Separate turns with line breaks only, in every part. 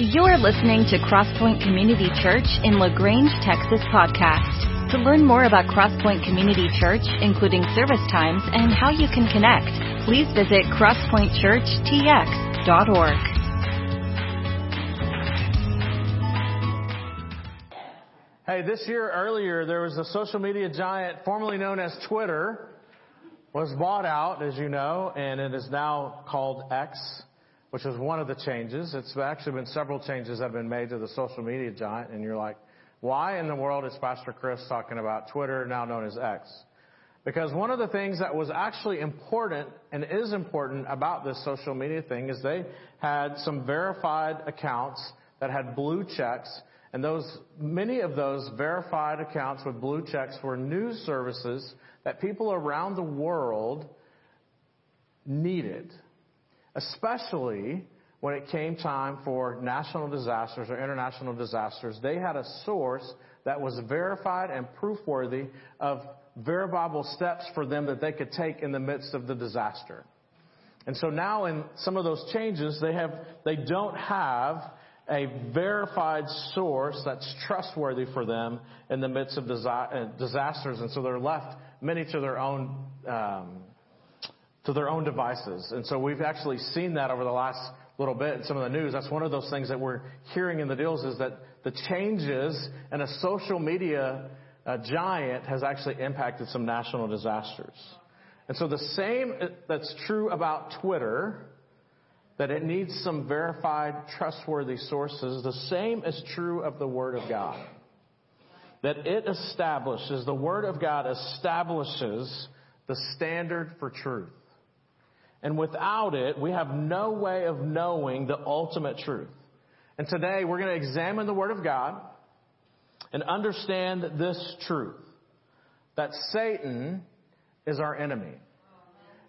You're listening to Crosspoint Community Church in LaGrange, Texas podcast. To learn more about Crosspoint Community Church, including service times and how you can connect, please visit crosspointchurchtx.org.
Hey, this year earlier, there was a social media giant formerly known as Twitter was bought out, as you know, and it is now called X which was one of the changes. It's actually been several changes that have been made to the social media giant, and you're like, why in the world is Pastor Chris talking about Twitter, now known as X? Because one of the things that was actually important and is important about this social media thing is they had some verified accounts that had blue checks, and those, many of those verified accounts with blue checks were news services that people around the world needed especially when it came time for national disasters or international disasters, they had a source that was verified and proofworthy of verifiable steps for them that they could take in the midst of the disaster. And so now in some of those changes, they have, they don't have a verified source that's trustworthy for them in the midst of disasters. And so they're left many to their own um, to their own devices. And so we've actually seen that over the last little bit in some of the news. That's one of those things that we're hearing in the deals is that the changes in a social media a uh, giant has actually impacted some national disasters. And so the same uh, that's true about Twitter, that it needs some verified, trustworthy sources, the same is true of the Word of God. That it establishes, the Word of God establishes the standard for truth. And without it, we have no way of knowing the ultimate truth. And today we're going to examine the Word of God and understand this truth that Satan is our enemy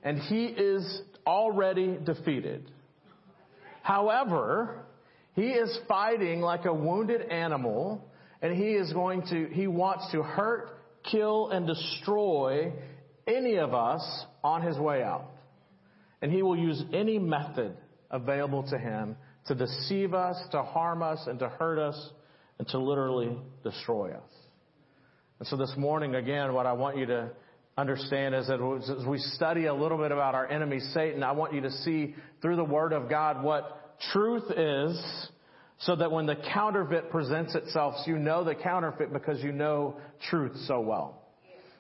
and he is already defeated. However, he is fighting like a wounded animal and he is going to, he wants to hurt, kill, and destroy any of us on his way out. And he will use any method available to him to deceive us, to harm us, and to hurt us, and to literally destroy us. And so this morning, again, what I want you to understand is that as we study a little bit about our enemy Satan, I want you to see through the Word of God what truth is so that when the counterfeit presents itself, you know the counterfeit because you know truth so well.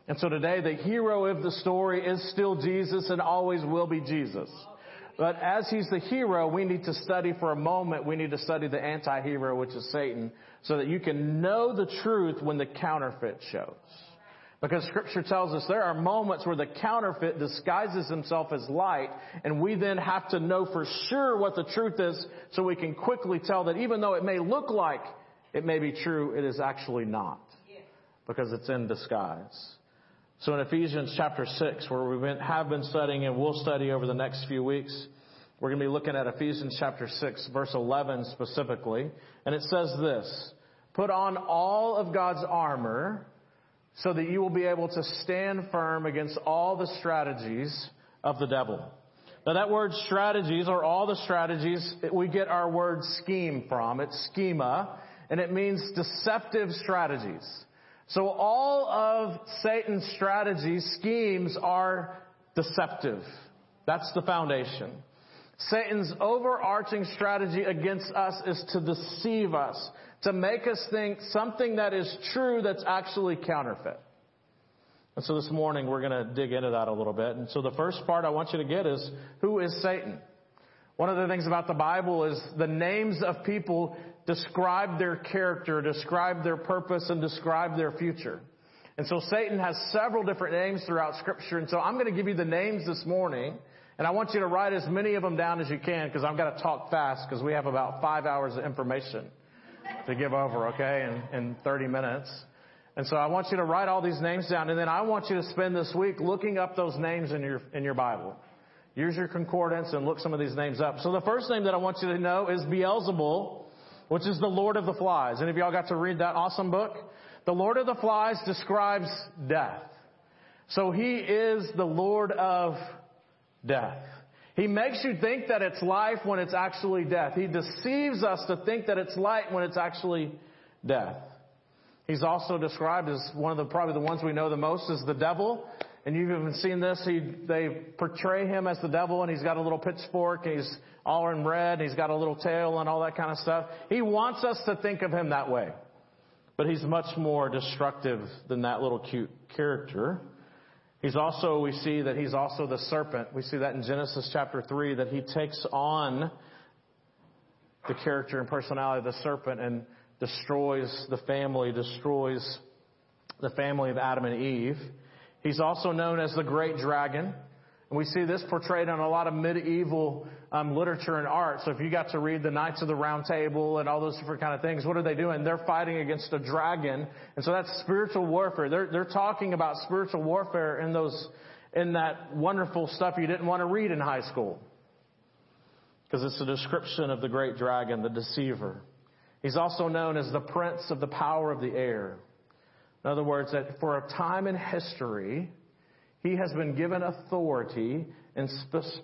And so today the hero of the story is still Jesus and always will be Jesus. But as he's the hero, we need to study for a moment, we need to study the anti-hero, which is Satan, so that you can know the truth when the counterfeit shows. Because scripture tells us there are moments where the counterfeit disguises himself as light, and we then have to know for sure what the truth is so we can quickly tell that even though it may look like it may be true, it is actually not. Because it's in disguise. So in Ephesians chapter 6, where we have been studying and will study over the next few weeks, we're going to be looking at Ephesians chapter 6, verse 11 specifically. And it says this, Put on all of God's armor so that you will be able to stand firm against all the strategies of the devil. Now that word strategies are all the strategies we get our word scheme from. It's schema and it means deceptive strategies. So all of Satan's strategies, schemes are deceptive. That's the foundation. Satan's overarching strategy against us is to deceive us, to make us think something that is true that's actually counterfeit. And so this morning we're going to dig into that a little bit. And so the first part I want you to get is who is Satan? One of the things about the Bible is the names of people describe their character, describe their purpose, and describe their future. And so Satan has several different names throughout scripture. And so I'm going to give you the names this morning. And I want you to write as many of them down as you can because I've got to talk fast because we have about five hours of information to give over, okay, in, in 30 minutes. And so I want you to write all these names down and then I want you to spend this week looking up those names in your, in your Bible. Use your concordance and look some of these names up. So the first name that I want you to know is Beelzebul, which is the Lord of the Flies. Any of y'all got to read that awesome book? The Lord of the Flies describes death. So he is the Lord of death. He makes you think that it's life when it's actually death. He deceives us to think that it's light when it's actually death. He's also described as one of the, probably the ones we know the most is the devil. And you've even seen this. He, they portray him as the devil and he's got a little pitchfork and he's all in red and he's got a little tail and all that kind of stuff. He wants us to think of him that way. But he's much more destructive than that little cute character. He's also, we see that he's also the serpent. We see that in Genesis chapter 3 that he takes on the character and personality of the serpent and destroys the family, destroys the family of Adam and Eve. He's also known as the Great Dragon. And we see this portrayed on a lot of medieval um, literature and art. So if you got to read the Knights of the Round Table and all those different kind of things, what are they doing? They're fighting against a dragon. And so that's spiritual warfare. They're, they're talking about spiritual warfare in those, in that wonderful stuff you didn't want to read in high school. Because it's a description of the great dragon, the deceiver. He's also known as the prince of the power of the air. In other words, that for a time in history, he has been given authority in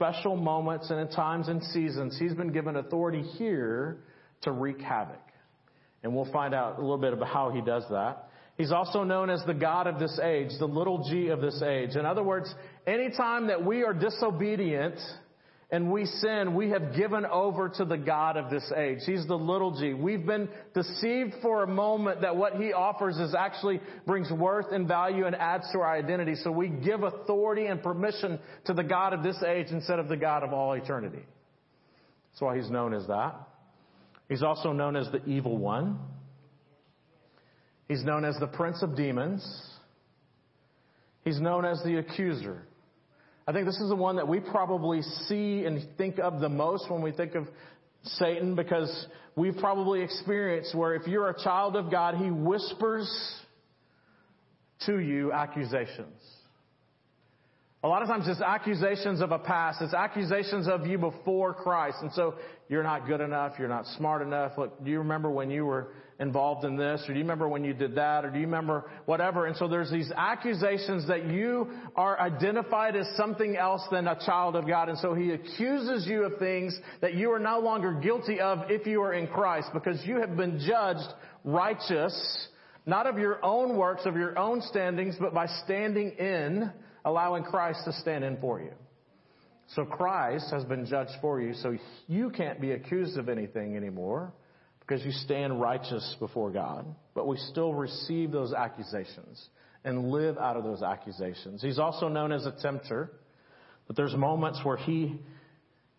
special moments and in times and seasons. He's been given authority here to wreak havoc. And we'll find out a little bit about how he does that. He's also known as the God of this age, the little g of this age. In other words, anytime that we are disobedient, and we sin, we have given over to the God of this age. He's the little g. We've been deceived for a moment that what he offers is actually brings worth and value and adds to our identity. So we give authority and permission to the God of this age instead of the God of all eternity. That's why he's known as that. He's also known as the evil one. He's known as the prince of demons. He's known as the accuser. I think this is the one that we probably see and think of the most when we think of Satan because we've probably experienced where if you're a child of God, he whispers to you accusations. A lot of times it's accusations of a past. It's accusations of you before Christ. And so you're not good enough. You're not smart enough. Look, do you remember when you were involved in this? Or do you remember when you did that? Or do you remember whatever? And so there's these accusations that you are identified as something else than a child of God. And so he accuses you of things that you are no longer guilty of if you are in Christ because you have been judged righteous, not of your own works, of your own standings, but by standing in, allowing Christ to stand in for you. So Christ has been judged for you, so you can't be accused of anything anymore because you stand righteous before God. But we still receive those accusations and live out of those accusations. He's also known as a tempter, but there's moments where he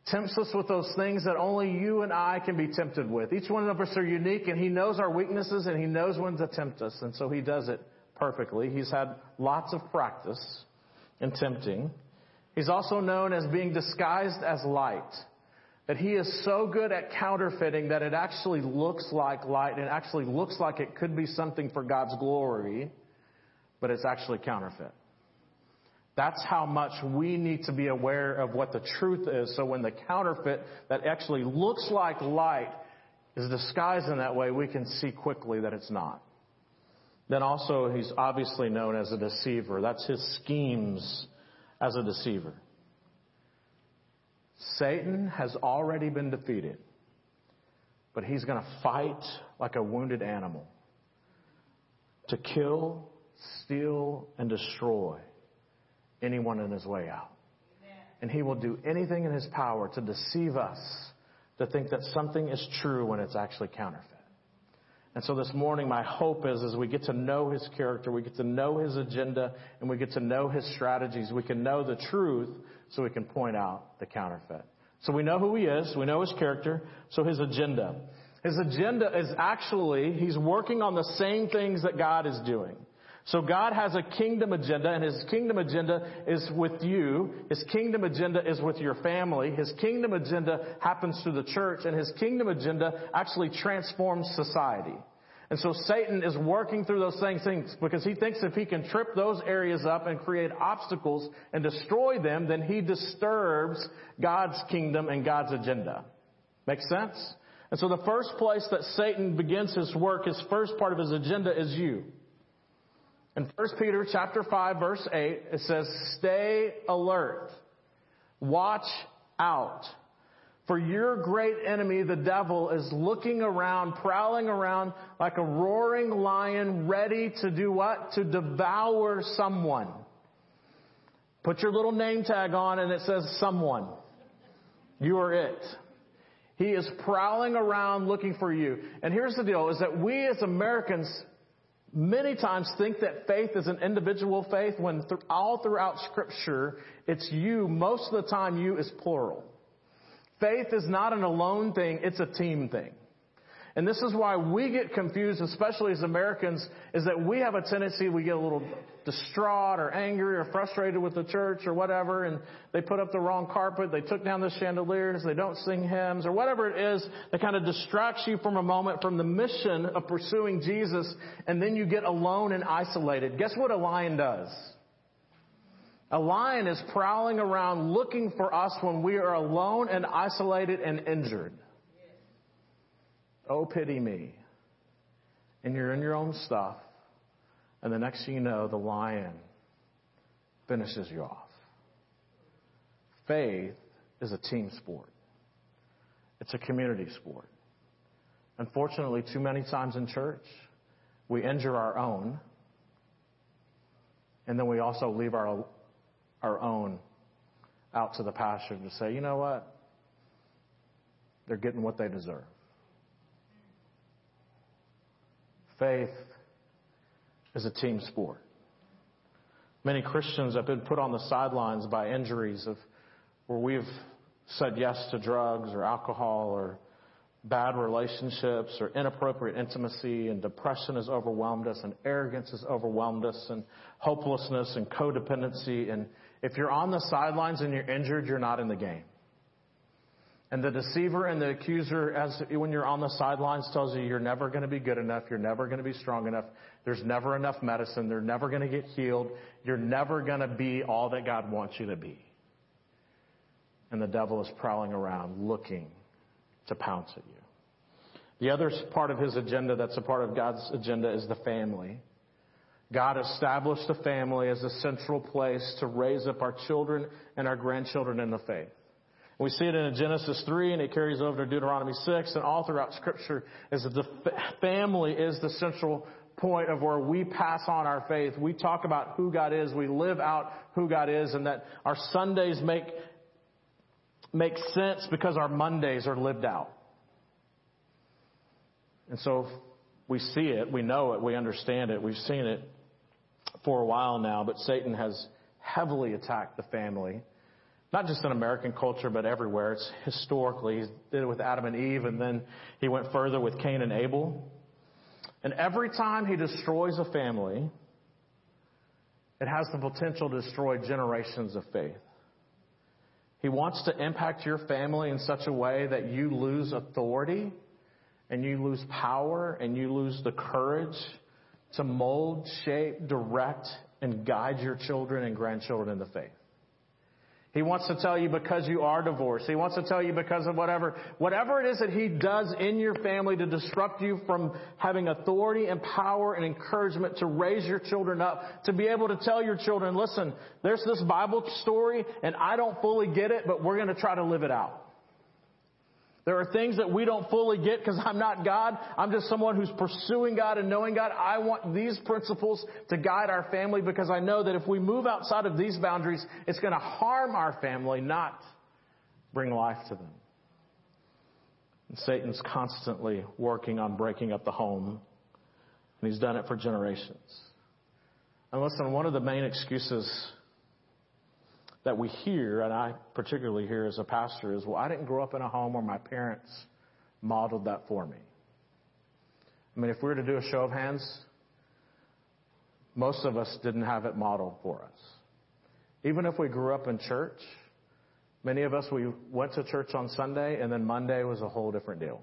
tempts us with those things that only you and I can be tempted with. Each one of us are unique and he knows our weaknesses and he knows when to tempt us and so he does it perfectly. He's had lots of practice in tempting. He's also known as being disguised as light. That he is so good at counterfeiting that it actually looks like light. It actually looks like it could be something for God's glory, but it's actually counterfeit. That's how much we need to be aware of what the truth is. So when the counterfeit that actually looks like light is disguised in that way, we can see quickly that it's not. Then also, he's obviously known as a deceiver. That's his schemes as a deceiver. Satan has already been defeated, but he's going to fight like a wounded animal to kill, steal, and destroy anyone in his way out. And he will do anything in his power to deceive us to think that something is true when it's actually counterfeit. And so this morning, my hope is as we get to know his character, we get to know his agenda, and we get to know his strategies, we can know the truth so we can point out the counterfeit. So we know who he is, we know his character, so his agenda. His agenda is actually, he's working on the same things that God is doing. So God has a kingdom agenda, and His kingdom agenda is with you. His kingdom agenda is with your family. His kingdom agenda happens through the church, and His kingdom agenda actually transforms society. And so Satan is working through those same things because he thinks if he can trip those areas up and create obstacles and destroy them, then he disturbs God's kingdom and God's agenda. Makes sense? And so the first place that Satan begins his work, his first part of his agenda is you. In 1 Peter chapter 5 verse 8, it says, stay alert. Watch out. For your great enemy, the devil, is looking around, prowling around like a roaring lion, ready to do what? To devour someone. Put your little name tag on and it says someone. You are it. He is prowling around looking for you. And here's the deal is that we as Americans many times think that faith is an individual faith when th- all throughout scripture it's you most of the time you is plural. Faith is not an alone thing, it's a team thing. And this is why we get confused, especially as Americans, is that we have a tendency, we get a little distraught or angry or frustrated with the church or whatever, and they put up the wrong carpet, they took down the chandeliers, they don't sing hymns, or whatever it is that kind of distracts you from a moment from the mission of pursuing Jesus, and then you get alone and isolated. Guess what a lion does? A lion is prowling around looking for us when we are alone and isolated and injured. Oh, pity me. And you're in your own stuff. And the next thing you know, the lion finishes you off. Faith is a team sport, it's a community sport. Unfortunately, too many times in church, we injure our own, and then we also leave our our own out to the pasture to say, you know what? They're getting what they deserve. Faith is a team sport. Many Christians have been put on the sidelines by injuries of where we've said yes to drugs or alcohol or bad relationships or inappropriate intimacy and depression has overwhelmed us and arrogance has overwhelmed us and hopelessness and codependency and if you're on the sidelines and you're injured, you're not in the game. And the deceiver and the accuser, as when you're on the sidelines, tells you you're never going to be good enough, you're never going to be strong enough, there's never enough medicine, they're never going to get healed, you're never going to be all that God wants you to be. And the devil is prowling around looking to pounce at you. The other part of his agenda that's a part of God's agenda is the family. God established the family as a central place to raise up our children and our grandchildren in the faith. We see it in Genesis 3 and it carries over to Deuteronomy 6 and all throughout scripture is that the family is the central point of where we pass on our faith. We talk about who God is. We live out who God is and that our Sundays make, make sense because our Mondays are lived out. And so we see it, we know it, we understand it, we've seen it for a while now, but Satan has heavily attacked the family. Not just in American culture, but everywhere. It's historically. He did it with Adam and Eve, and then he went further with Cain and Abel. And every time he destroys a family, it has the potential to destroy generations of faith. He wants to impact your family in such a way that you lose authority and you lose power and you lose the courage to mold, shape, direct, and guide your children and grandchildren in the faith. He wants to tell you because you are divorced. He wants to tell you because of whatever, whatever it is that he does in your family to disrupt you from having authority and power and encouragement to raise your children up, to be able to tell your children, listen, there's this Bible story and I don't fully get it, but we're going to try to live it out. There are things that we don't fully get because I'm not God. I'm just someone who's pursuing God and knowing God. I want these principles to guide our family because I know that if we move outside of these boundaries, it's going to harm our family, not bring life to them. And Satan's constantly working on breaking up the home, and he's done it for generations. And listen, one of the main excuses that we hear, and I particularly hear as a pastor, is well, I didn't grow up in a home where my parents modeled that for me. I mean, if we were to do a show of hands, most of us didn't have it modeled for us. Even if we grew up in church, many of us, we went to church on Sunday, and then Monday was a whole different deal.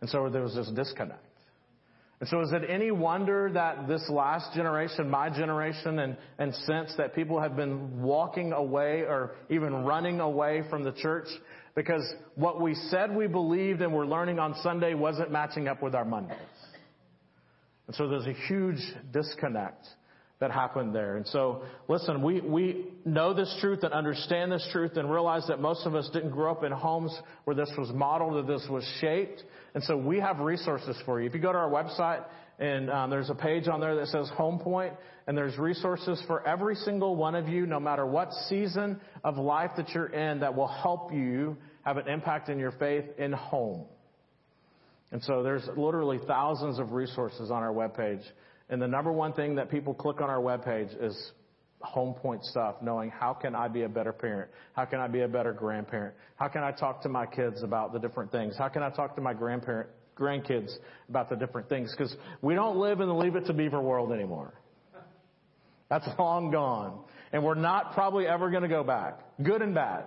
And so there was this disconnect. And so is it any wonder that this last generation, my generation and, and since that people have been walking away or even running away from the church because what we said we believed and were learning on Sunday wasn't matching up with our Mondays. And so there's a huge disconnect that happened there. And so, listen, we, we know this truth and understand this truth and realize that most of us didn't grow up in homes where this was modeled, or this was shaped. And so we have resources for you. If you go to our website and um, there's a page on there that says Home Point and there's resources for every single one of you, no matter what season of life that you're in, that will help you have an impact in your faith in home. And so there's literally thousands of resources on our webpage and the number one thing that people click on our webpage is home point stuff, knowing how can I be a better parent? How can I be a better grandparent? How can I talk to my kids about the different things? How can I talk to my grandparent, grandkids about the different things? Because we don't live in the leave it to beaver world anymore. That's long gone. And we're not probably ever going to go back. Good and bad.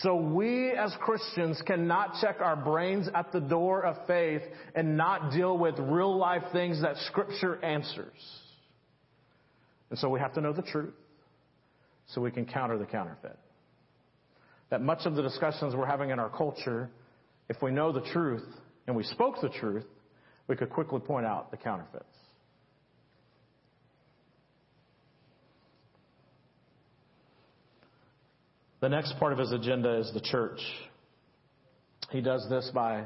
So we as Christians cannot check our brains at the door of faith and not deal with real life things that scripture answers. And so we have to know the truth so we can counter the counterfeit. That much of the discussions we're having in our culture, if we know the truth and we spoke the truth, we could quickly point out the counterfeits. The next part of his agenda is the church. He does this by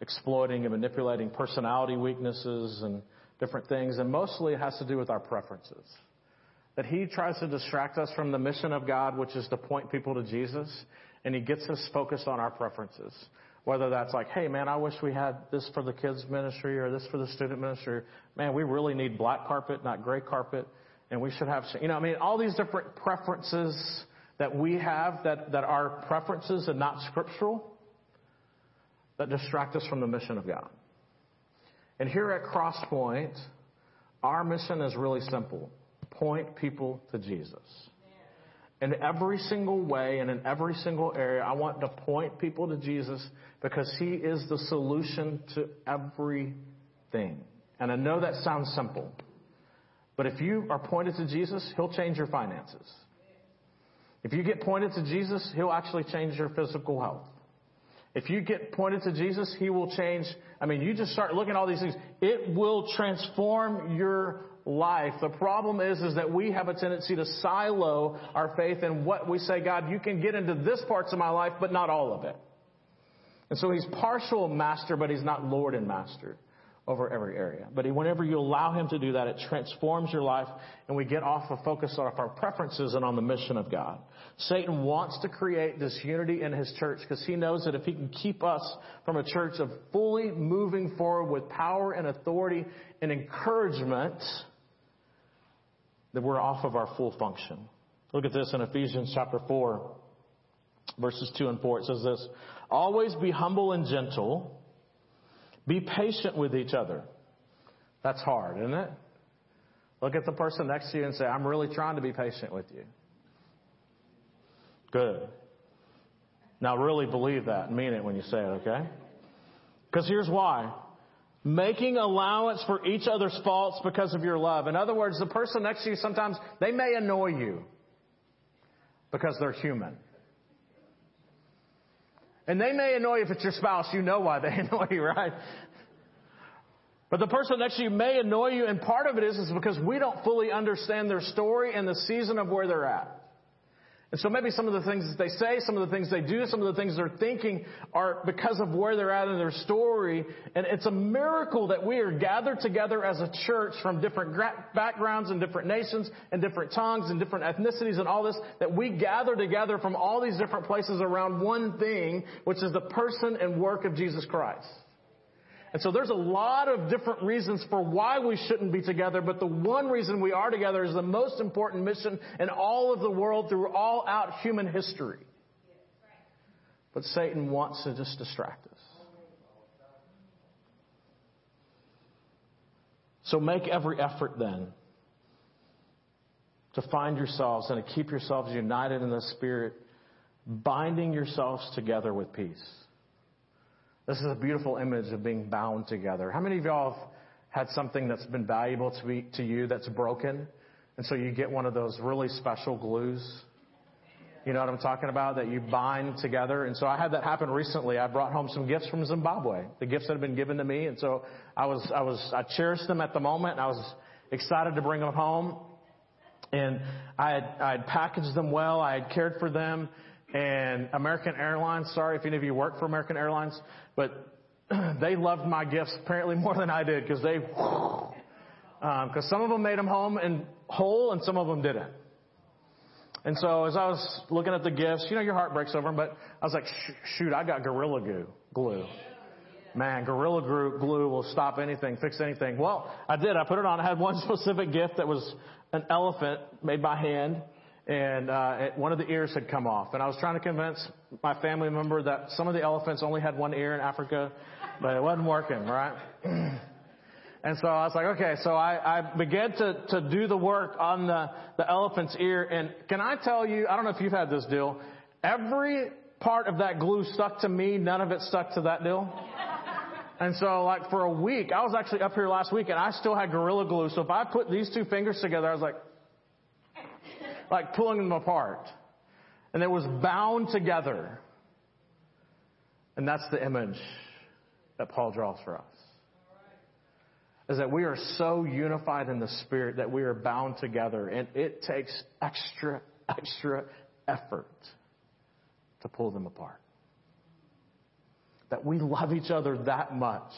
exploiting and manipulating personality weaknesses and different things, and mostly it has to do with our preferences. That he tries to distract us from the mission of God, which is to point people to Jesus, and he gets us focused on our preferences. Whether that's like, hey man, I wish we had this for the kids ministry or this for the student ministry. Man, we really need black carpet, not gray carpet. And we should have, you know, I mean, all these different preferences that we have that, that are preferences and not scriptural that distract us from the mission of God. And here at Crosspoint, our mission is really simple. Point people to Jesus. In every single way and in every single area, I want to point people to Jesus because He is the solution to everything. And I know that sounds simple, but if you are pointed to Jesus, He'll change your finances. If you get pointed to Jesus, He'll actually change your physical health. If you get pointed to Jesus, He will change. I mean, you just start looking at all these things. It will transform your life. The problem is, is that we have a tendency to silo our faith in what we say, God, you can get into this parts of my life, but not all of it. And so He's partial master, but He's not Lord and master over every area. But whenever you allow Him to do that, it transforms your life, and we get off of focus off our preferences and on the mission of God. Satan wants to create disunity in his church because he knows that if he can keep us from a church of fully moving forward with power and authority and encouragement, that we're off of our full function. Look at this in Ephesians chapter 4, verses 2 and 4. It says this, Always be humble and gentle. Be patient with each other. That's hard, isn't it? Look at the person next to you and say, I'm really trying to be patient with you. Good. Now, really believe that and mean it when you say it, okay? Because here's why. Making allowance for each other's faults because of your love. In other words, the person next to you sometimes, they may annoy you because they're human. And they may annoy you if it's your spouse. You know why they annoy you, right? But the person next to you may annoy you, and part of it is, is because we don't fully understand their story and the season of where they're at. And so maybe some of the things that they say, some of the things they do, some of the things they're thinking are because of where they're at in their story. And it's a miracle that we are gathered together as a church from different backgrounds and different nations and different tongues and different ethnicities and all this, that we gather together from all these different places around one thing, which is the person and work of Jesus Christ. And so there's a lot of different reasons for why we shouldn't be together, but the one reason we are together is the most important mission in all of the world through all out human history. But Satan wants to just distract us. So make every effort then to find yourselves and to keep yourselves united in the Spirit, binding yourselves together with peace. This is a beautiful image of being bound together. How many of y'all have had something that's been valuable to, be, to you that's broken? And so you get one of those really special glues. You know what I'm talking about? That you bind together. And so I had that happen recently. I brought home some gifts from Zimbabwe. The gifts that had been given to me. And so I was, I was, I cherished them at the moment. I was excited to bring them home. And I had, I had packaged them well. I had cared for them and American Airlines. Sorry if any of you work for American Airlines, but they loved my gifts apparently more than I did because they, because um, some of them made them home and whole and some of them didn't. And so as I was looking at the gifts, you know, your heart breaks over them, but I was like, shoot, I got Gorilla Goo, glue. Man, Gorilla Glue will stop anything, fix anything. Well, I did. I put it on. I had one specific gift that was an elephant made by hand and uh, one of the ears had come off. And I was trying to convince my family member that some of the elephants only had one ear in Africa, but it wasn't working, right? and so I was like, okay, so I, I began to, to do the work on the, the elephant's ear. And can I tell you, I don't know if you've had this deal, every part of that glue stuck to me, none of it stuck to that deal. And so, like, for a week, I was actually up here last week and I still had Gorilla Glue. So if I put these two fingers together, I was like, like pulling them apart. And it was bound together. And that's the image that Paul draws for us. Is that we are so unified in the Spirit that we are bound together, and it takes extra, extra effort to pull them apart. That we love each other that much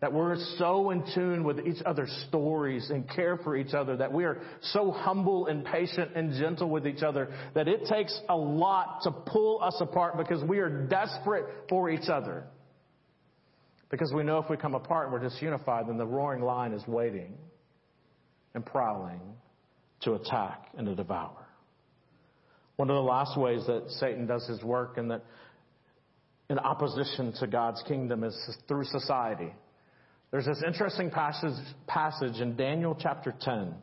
that we're so in tune with each other's stories and care for each other, that we are so humble and patient and gentle with each other, that it takes a lot to pull us apart because we are desperate for each other. Because we know if we come apart and we're disunified, then the roaring lion is waiting and prowling to attack and to devour. One of the last ways that Satan does his work and that in opposition to God's kingdom is through society. There's this interesting passage, passage in Daniel chapter 10.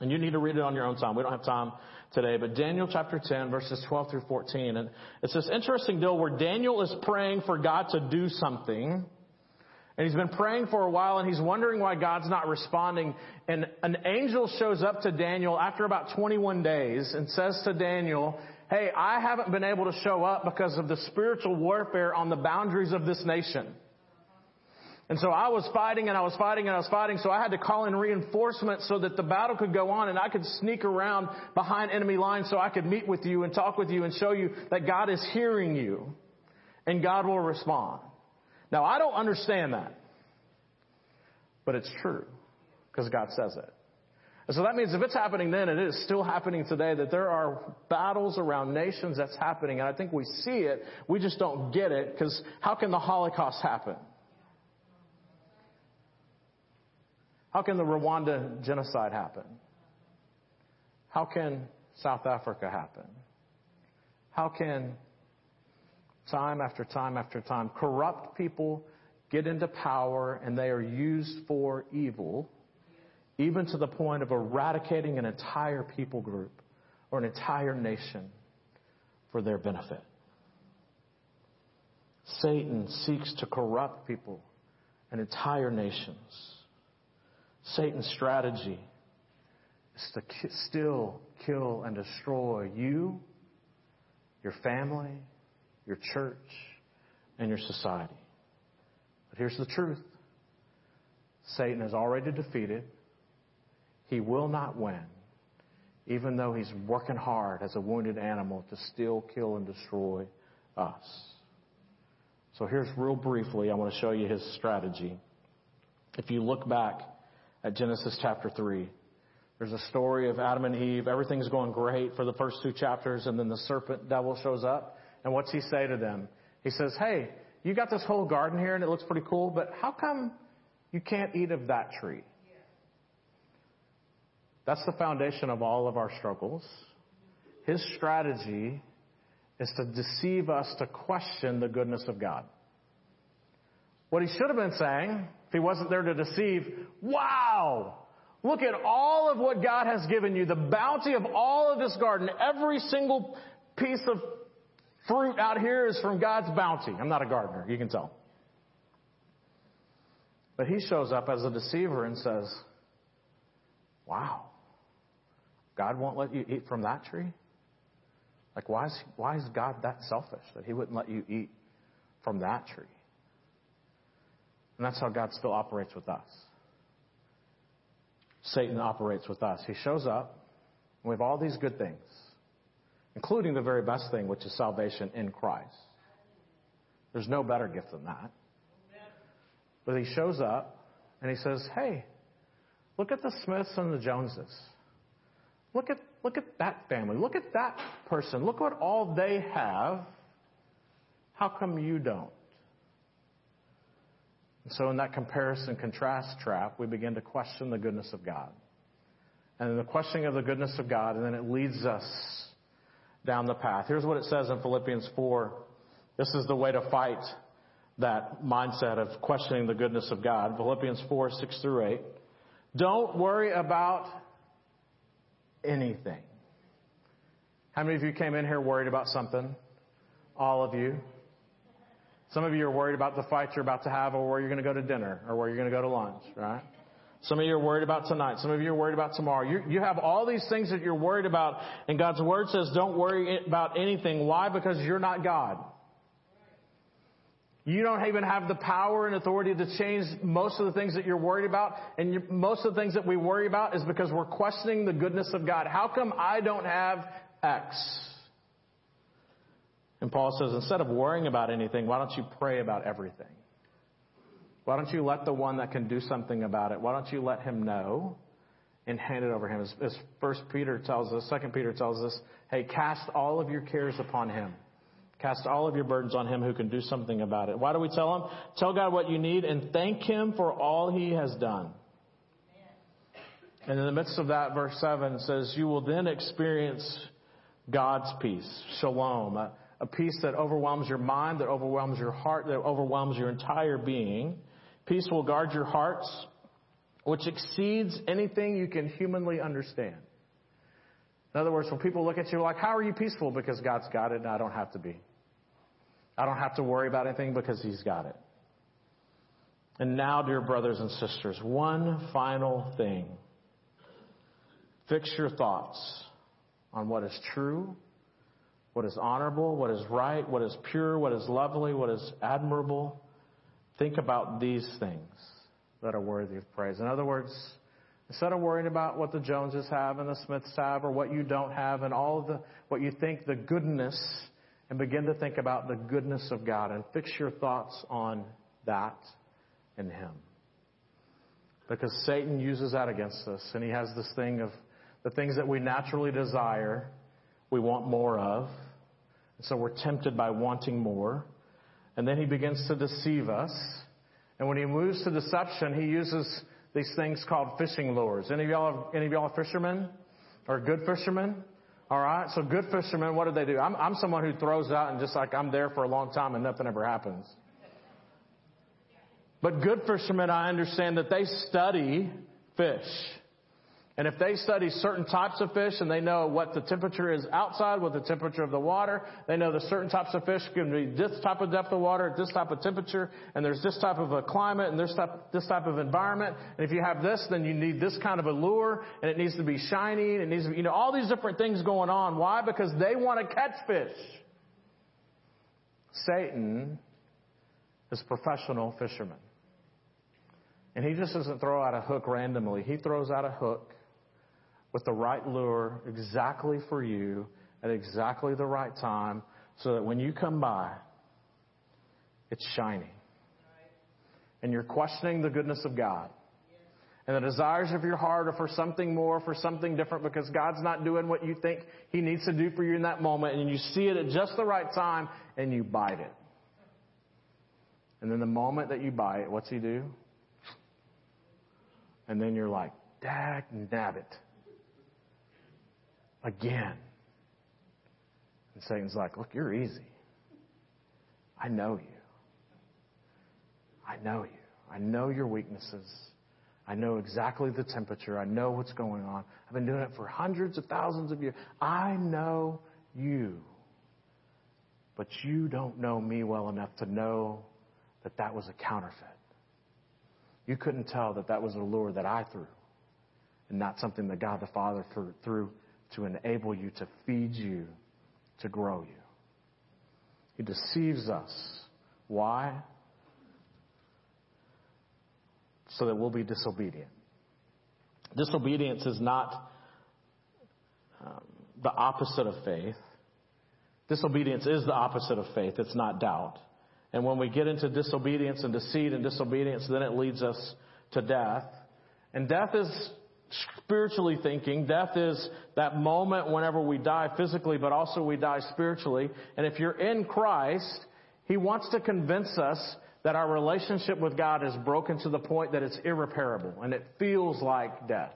And you need to read it on your own time. We don't have time today, but Daniel chapter 10 verses 12 through 14. And it's this interesting deal where Daniel is praying for God to do something. And he's been praying for a while and he's wondering why God's not responding. And an angel shows up to Daniel after about 21 days and says to Daniel, Hey, I haven't been able to show up because of the spiritual warfare on the boundaries of this nation. And so I was fighting and I was fighting and I was fighting, so I had to call in reinforcements so that the battle could go on and I could sneak around behind enemy lines so I could meet with you and talk with you and show you that God is hearing you and God will respond. Now I don't understand that, but it's true because God says it. And so that means if it's happening then, it is still happening today that there are battles around nations that's happening. And I think we see it. We just don't get it because how can the Holocaust happen? How can the Rwanda genocide happen? How can South Africa happen? How can time after time after time corrupt people get into power and they are used for evil, even to the point of eradicating an entire people group or an entire nation for their benefit? Satan seeks to corrupt people and entire nations Satan's strategy is to still kill and destroy you, your family, your church, and your society. But here's the truth Satan is already defeated. He will not win, even though he's working hard as a wounded animal to still kill and destroy us. So here's real briefly, I want to show you his strategy. If you look back at Genesis chapter 3. There's a story of Adam and Eve. Everything's going great for the first two chapters, and then the serpent devil shows up. And what's he say to them? He says, Hey, you got this whole garden here and it looks pretty cool, but how come you can't eat of that tree? That's the foundation of all of our struggles. His strategy is to deceive us to question the goodness of God. What he should have been saying if he wasn't there to deceive, wow! Look at all of what God has given you, the bounty of all of this garden. Every single piece of fruit out here is from God's bounty. I'm not a gardener, you can tell. But he shows up as a deceiver and says, Wow, God won't let you eat from that tree? Like, why is, why is God that selfish that he wouldn't let you eat from that tree? And that's how God still operates with us. Satan operates with us. He shows up, and we have all these good things, including the very best thing, which is salvation in Christ. There's no better gift than that. But he shows up, and he says, Hey, look at the Smiths and the Joneses. Look at, look at that family. Look at that person. Look what all they have. How come you don't? And so in that comparison contrast trap, we begin to question the goodness of God. And the questioning of the goodness of God, and then it leads us down the path. Here's what it says in Philippians 4. This is the way to fight that mindset of questioning the goodness of God. Philippians 4, 6 through 8. Don't worry about anything. How many of you came in here worried about something? All of you. Some of you are worried about the fight you're about to have or where you're going to go to dinner or where you're going to go to lunch, right? Some of you are worried about tonight. Some of you are worried about tomorrow. You, you have all these things that you're worried about and God's Word says don't worry about anything. Why? Because you're not God. You don't even have the power and authority to change most of the things that you're worried about. And you, most of the things that we worry about is because we're questioning the goodness of God. How come I don't have X? And Paul says, instead of worrying about anything, why don't you pray about everything? Why don't you let the one that can do something about it, why don't you let him know and hand it over him? As, First Peter tells us, Second Peter tells us, hey, cast all of your cares upon him. Cast all of your burdens on him who can do something about it. Why do we tell him? Tell God what you need and thank him for all he has done. And in the midst of that, verse 7 says, you will then experience God's peace, shalom, a, uh, a peace that overwhelms your mind, that overwhelms your heart, that overwhelms your entire being. Peace will guard your hearts, which exceeds anything you can humanly understand. In other words, when people look at you like, how are you peaceful? Because God's got it and I don't have to be. I don't have to worry about anything because He's got it. And now, dear brothers and sisters, one final thing. Fix your thoughts on what is true what is honorable, what is right, what is pure, what is lovely, what is admirable. Think about these things that are worthy of praise. In other words, instead of worrying about what the Joneses have and the Smiths have or what you don't have and all the what you think the goodness and begin to think about the goodness of God and fix your thoughts on that and him. Because Satan uses that against us and he has this thing of the things that we naturally desire we want more of. And so we're tempted by wanting more. And then he begins to deceive us. And when he moves to deception, he uses these things called fishing lures. Any of y'all, any of y'all are fishermen? Or good fishermen? Alright, so good fishermen, what do they do? I'm, I'm someone who throws out and just like I'm there for a long time and nothing ever happens. But good fishermen, I understand that they study fish. And if they study certain types of fish and they know what the temperature is outside, what the temperature of the water, they know that certain types of fish can be this type of depth of water at this type of temperature, and there's this type of a climate and there's type, this type of environment. And if you have this, then you need this kind of a lure, and it needs to be shiny, and it needs to be, you know, all these different things going on. Why? Because they want to catch fish. Satan is a professional fisherman. And he just doesn't throw out a hook randomly. He throws out a hook with the right lure exactly for you at exactly the right time so that when you come by, it's shining. And you're questioning the goodness of God. And the desires of your heart are for something more, for something different, because God's not doing what you think He needs to do for you in that moment. And you see it at just the right time and you bite it. And then the moment that you bite it, what's He do? And then you're like, dag nabbit again. And Satan's like, Look, you're easy. I know you. I know you. I know your weaknesses. I know exactly the temperature. I know what's going on. I've been doing it for hundreds of thousands of years. I know you. But you don't know me well enough to know that that was a counterfeit. You couldn't tell that that was a lure that I threw and not something that God the Father threw to enable you, to feed you, to grow you. He deceives us. Why? So that we'll be disobedient. Disobedience is not um, the opposite of faith. Disobedience is the opposite of faith. It's not doubt. And when we get into disobedience and deceit and disobedience, then it leads us to death. And death is spiritually thinking, death is that moment whenever we die physically, but also we die spiritually. And if you're in Christ, He wants to convince us that our relationship with God is broken to the point that it's irreparable and it feels like death.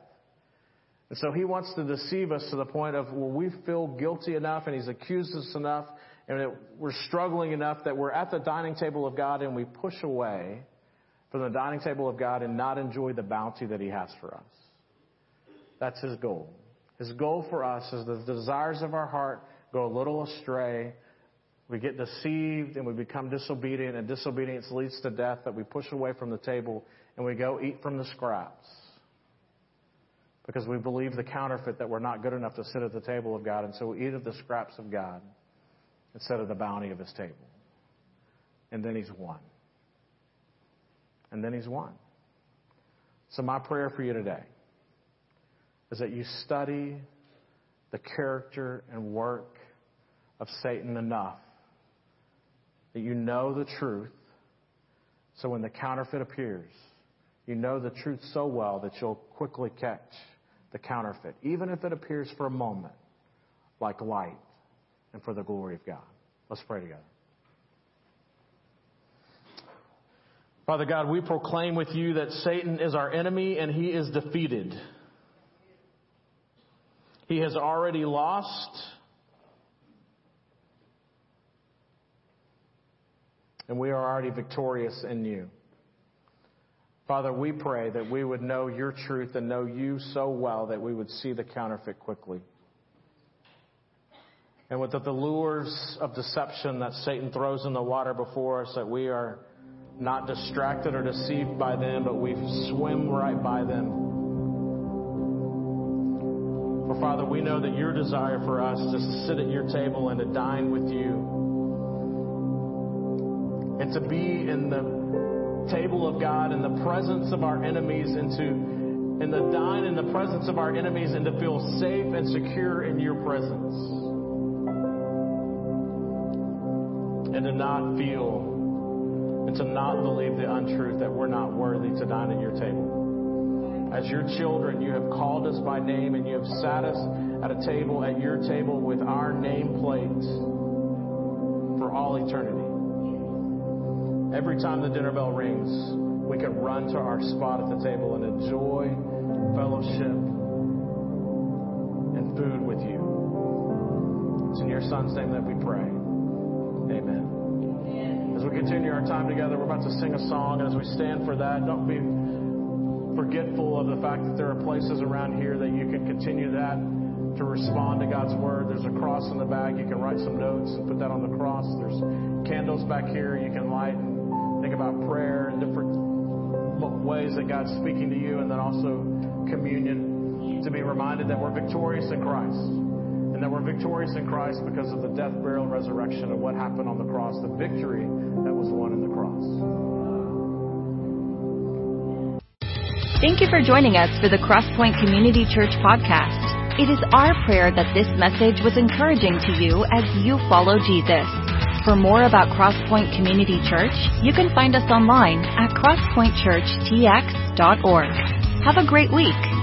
And so He wants to deceive us to the point of, well, we feel guilty enough and He's accused us enough and it, we're struggling enough that we're at the dining table of God and we push away from the dining table of God and not enjoy the bounty that He has for us. That's his goal. His goal for us is the desires of our heart go a little astray. We get deceived and we become disobedient, and disobedience leads to death that we push away from the table and we go eat from the scraps because we believe the counterfeit that we're not good enough to sit at the table of God, and so we eat of the scraps of God instead of the bounty of His table. And then He's won. And then He's won. So, my prayer for you today is that you study the character and work of Satan enough that you know the truth. So when the counterfeit appears, you know the truth so well that you'll quickly catch the counterfeit, even if it appears for a moment like light and for the glory of God. Let's pray together. Father God, we proclaim with you that Satan is our enemy and he is defeated. He has already lost. And we are already victorious in you. Father, we pray that we would know your truth and know you so well that we would see the counterfeit quickly. And with the lures of deception that Satan throws in the water before us, that we are not distracted or deceived by them, but we swim right by them but Father, we know that your desire for us is to sit at your table and to dine with you and to be in the table of God in the presence of our enemies and to in the dine in the presence of our enemies and to feel safe and secure in your presence. And to not feel and to not believe the untruth that we're not worthy to dine at your table. As your children, you have called us by name and you have sat us at a table, at your table, with our nameplates for all eternity. Every time the dinner bell rings, we can run to our spot at the table and enjoy fellowship and food with you. It's in your son's name that we pray. Amen. As we continue our time together, we're about to sing a song, and as we stand for that, don't be forgetful of the fact that there are places around here that you can continue that to respond to God's word. There's a cross in the back. You can write some notes and put that on the cross. There's candles back here you can light and think about prayer and different ways that God's speaking to you, and then also communion to be reminded that we're victorious in Christ. And that we're victorious in Christ because of the death, burial, and resurrection of what happened on the cross, the victory that was won in the cross.
Thank you for joining us for the Crosspoint Community Church podcast. It is our prayer that this message was encouraging to you as you follow Jesus. For more about Crosspoint Community Church, you can find us online at crosspointchurchtx.org. Have a great week.